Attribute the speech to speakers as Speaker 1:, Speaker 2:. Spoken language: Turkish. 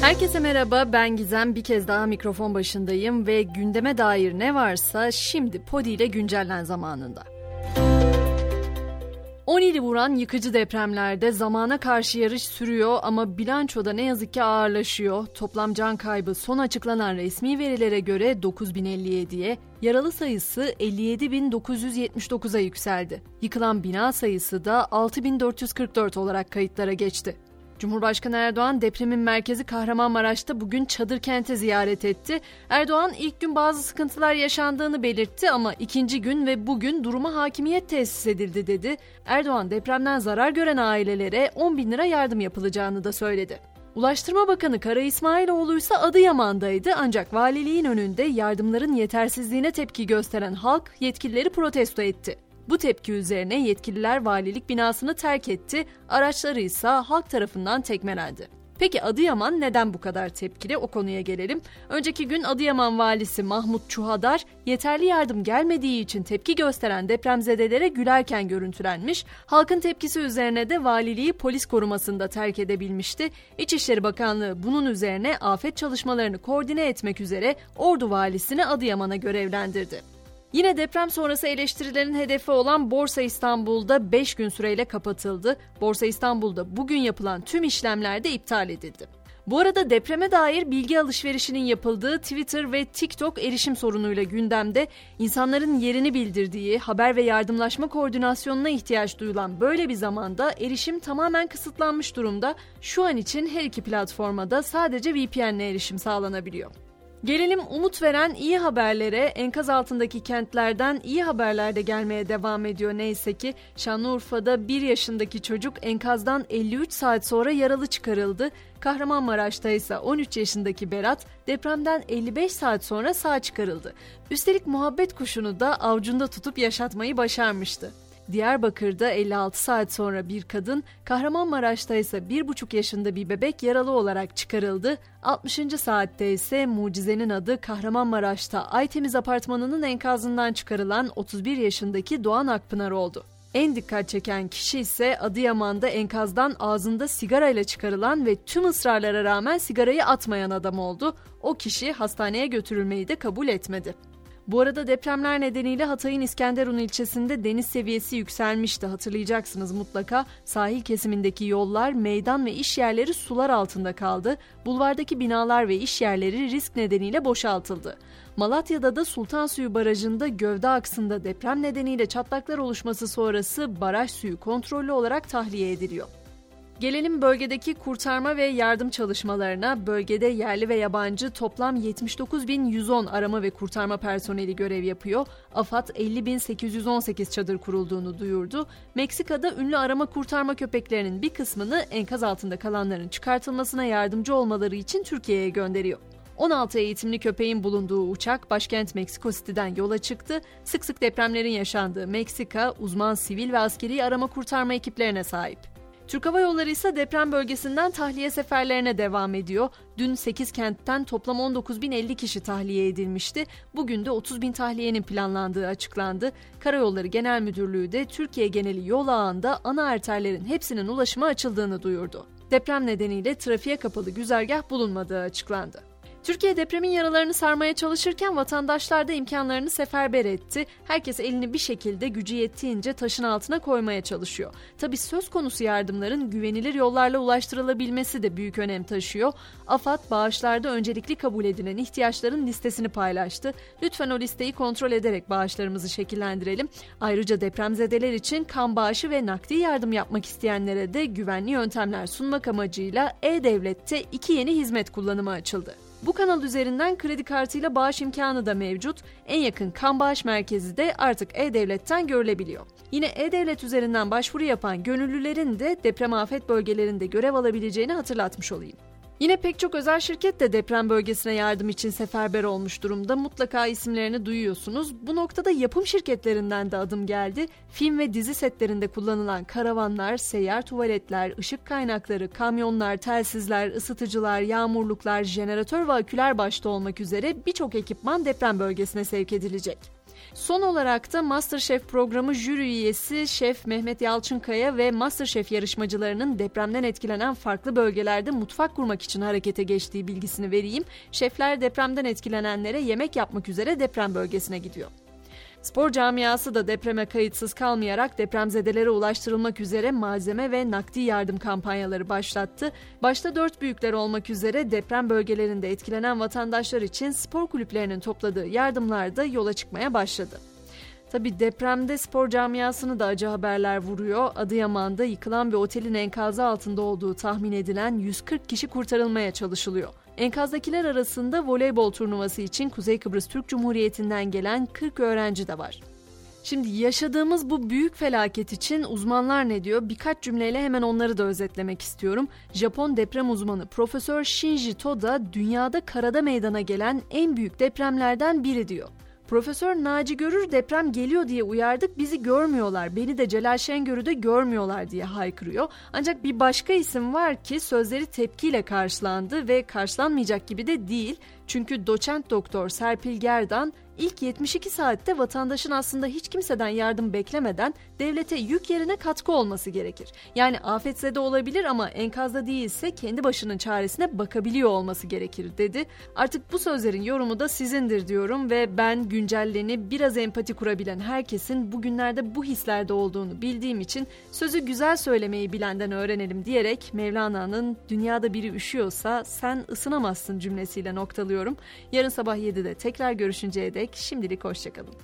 Speaker 1: Herkese merhaba ben Gizem bir kez daha mikrofon başındayım ve gündeme dair ne varsa şimdi Podi ile güncellen zamanında. 10 ili vuran yıkıcı depremlerde zamana karşı yarış sürüyor ama bilançoda ne yazık ki ağırlaşıyor. Toplam can kaybı son açıklanan resmi verilere göre 9057'ye, yaralı sayısı 57.979'a yükseldi. Yıkılan bina sayısı da 6444 olarak kayıtlara geçti. Cumhurbaşkanı Erdoğan depremin merkezi Kahramanmaraş'ta bugün çadır kente ziyaret etti. Erdoğan ilk gün bazı sıkıntılar yaşandığını belirtti ama ikinci gün ve bugün duruma hakimiyet tesis edildi dedi. Erdoğan depremden zarar gören ailelere 10 bin lira yardım yapılacağını da söyledi. Ulaştırma Bakanı Kara İsmailoğlu ise Adıyaman'daydı ancak valiliğin önünde yardımların yetersizliğine tepki gösteren halk yetkilileri protesto etti. Bu tepki üzerine yetkililer valilik binasını terk etti, araçları ise halk tarafından tekmelendi. Peki Adıyaman neden bu kadar tepkili? O konuya gelelim. Önceki gün Adıyaman valisi Mahmut Çuhadar yeterli yardım gelmediği için tepki gösteren depremzedelere gülerken görüntülenmiş. Halkın tepkisi üzerine de valiliği polis korumasında terk edebilmişti. İçişleri Bakanlığı bunun üzerine afet çalışmalarını koordine etmek üzere Ordu valisini Adıyaman'a görevlendirdi. Yine deprem sonrası eleştirilerin hedefi olan Borsa İstanbul'da 5 gün süreyle kapatıldı. Borsa İstanbul'da bugün yapılan tüm işlemler de iptal edildi. Bu arada depreme dair bilgi alışverişinin yapıldığı Twitter ve TikTok erişim sorunuyla gündemde insanların yerini bildirdiği haber ve yardımlaşma koordinasyonuna ihtiyaç duyulan böyle bir zamanda erişim tamamen kısıtlanmış durumda. Şu an için her iki platforma da sadece VPN ile erişim sağlanabiliyor. Gelelim umut veren iyi haberlere enkaz altındaki kentlerden iyi haberler de gelmeye devam ediyor neyse ki Şanlıurfa'da 1 yaşındaki çocuk enkazdan 53 saat sonra yaralı çıkarıldı. Kahramanmaraş'ta ise 13 yaşındaki Berat depremden 55 saat sonra sağ çıkarıldı. Üstelik muhabbet kuşunu da avcunda tutup yaşatmayı başarmıştı. Diyarbakır'da 56 saat sonra bir kadın, Kahramanmaraş'ta ise 1,5 yaşında bir bebek yaralı olarak çıkarıldı. 60. saatte ise mucizenin adı Kahramanmaraş'ta Aytemiz apartmanının enkazından çıkarılan 31 yaşındaki Doğan Akpınar oldu. En dikkat çeken kişi ise Adıyaman'da enkazdan ağzında sigarayla çıkarılan ve tüm ısrarlara rağmen sigarayı atmayan adam oldu. O kişi hastaneye götürülmeyi de kabul etmedi. Bu arada depremler nedeniyle Hatay'ın İskenderun ilçesinde deniz seviyesi yükselmişti. Hatırlayacaksınız mutlaka. Sahil kesimindeki yollar, meydan ve iş yerleri sular altında kaldı. Bulvardaki binalar ve iş yerleri risk nedeniyle boşaltıldı. Malatya'da da Sultan Suyu Barajı'nda gövde aksında deprem nedeniyle çatlaklar oluşması sonrası baraj suyu kontrollü olarak tahliye ediliyor. Gelelim bölgedeki kurtarma ve yardım çalışmalarına. Bölgede yerli ve yabancı toplam 79.110 arama ve kurtarma personeli görev yapıyor. AFAD 50.818 çadır kurulduğunu duyurdu. Meksika'da ünlü arama kurtarma köpeklerinin bir kısmını enkaz altında kalanların çıkartılmasına yardımcı olmaları için Türkiye'ye gönderiyor. 16 eğitimli köpeğin bulunduğu uçak başkent Meksiko City'den yola çıktı. Sık sık depremlerin yaşandığı Meksika, uzman sivil ve askeri arama kurtarma ekiplerine sahip. Türk Hava Yolları ise deprem bölgesinden tahliye seferlerine devam ediyor. Dün 8 kentten toplam 19.050 kişi tahliye edilmişti. Bugün de 30.000 tahliyenin planlandığı açıklandı. Karayolları Genel Müdürlüğü de Türkiye geneli yol ağında ana arterlerin hepsinin ulaşıma açıldığını duyurdu. Deprem nedeniyle trafiğe kapalı güzergah bulunmadığı açıklandı. Türkiye depremin yaralarını sarmaya çalışırken vatandaşlar da imkanlarını seferber etti. Herkes elini bir şekilde gücü yettiğince taşın altına koymaya çalışıyor. Tabi söz konusu yardımların güvenilir yollarla ulaştırılabilmesi de büyük önem taşıyor. AFAD bağışlarda öncelikli kabul edilen ihtiyaçların listesini paylaştı. Lütfen o listeyi kontrol ederek bağışlarımızı şekillendirelim. Ayrıca depremzedeler için kan bağışı ve nakdi yardım yapmak isteyenlere de güvenli yöntemler sunmak amacıyla E-Devlet'te iki yeni hizmet kullanımı açıldı. Bu kanal üzerinden kredi kartıyla bağış imkanı da mevcut. En yakın kan bağış merkezi de artık E-Devlet'ten görülebiliyor. Yine E-Devlet üzerinden başvuru yapan gönüllülerin de deprem afet bölgelerinde görev alabileceğini hatırlatmış olayım. Yine pek çok özel şirket de deprem bölgesine yardım için seferber olmuş durumda. Mutlaka isimlerini duyuyorsunuz. Bu noktada yapım şirketlerinden de adım geldi. Film ve dizi setlerinde kullanılan karavanlar, seyyar tuvaletler, ışık kaynakları, kamyonlar, telsizler, ısıtıcılar, yağmurluklar, jeneratör ve aküler başta olmak üzere birçok ekipman deprem bölgesine sevk edilecek. Son olarak da Masterchef programı jüri üyesi Şef Mehmet Yalçınkaya ve Masterchef yarışmacılarının depremden etkilenen farklı bölgelerde mutfak kurmak için harekete geçtiği bilgisini vereyim. Şefler depremden etkilenenlere yemek yapmak üzere deprem bölgesine gidiyor. Spor camiası da depreme kayıtsız kalmayarak depremzedelere ulaştırılmak üzere malzeme ve nakdi yardım kampanyaları başlattı. Başta dört büyükler olmak üzere deprem bölgelerinde etkilenen vatandaşlar için spor kulüplerinin topladığı yardımlar da yola çıkmaya başladı. Tabi depremde spor camiasını da acı haberler vuruyor. Adıyaman'da yıkılan bir otelin enkazı altında olduğu tahmin edilen 140 kişi kurtarılmaya çalışılıyor. Enkazdakiler arasında voleybol turnuvası için Kuzey Kıbrıs Türk Cumhuriyeti'nden gelen 40 öğrenci de var. Şimdi yaşadığımız bu büyük felaket için uzmanlar ne diyor? Birkaç cümleyle hemen onları da özetlemek istiyorum. Japon deprem uzmanı Profesör Shinji Toda dünyada karada meydana gelen en büyük depremlerden biri diyor. Profesör Naci Görür deprem geliyor diye uyardık bizi görmüyorlar beni de Celal Şengör'ü de görmüyorlar diye haykırıyor. Ancak bir başka isim var ki sözleri tepkiyle karşılandı ve karşılanmayacak gibi de değil. Çünkü doçent doktor Serpil Gerdan ilk 72 saatte vatandaşın aslında hiç kimseden yardım beklemeden devlete yük yerine katkı olması gerekir. Yani afetzede olabilir ama enkazda değilse kendi başının çaresine bakabiliyor olması gerekir dedi. Artık bu sözlerin yorumu da sizindir diyorum ve ben güncelleni biraz empati kurabilen herkesin bugünlerde bu hislerde olduğunu bildiğim için sözü güzel söylemeyi bilenden öğrenelim diyerek Mevlana'nın dünyada biri üşüyorsa sen ısınamazsın cümlesiyle noktalıyorum. Yarın sabah 7'de tekrar görüşünceye dek şimdilik hoşçakalın.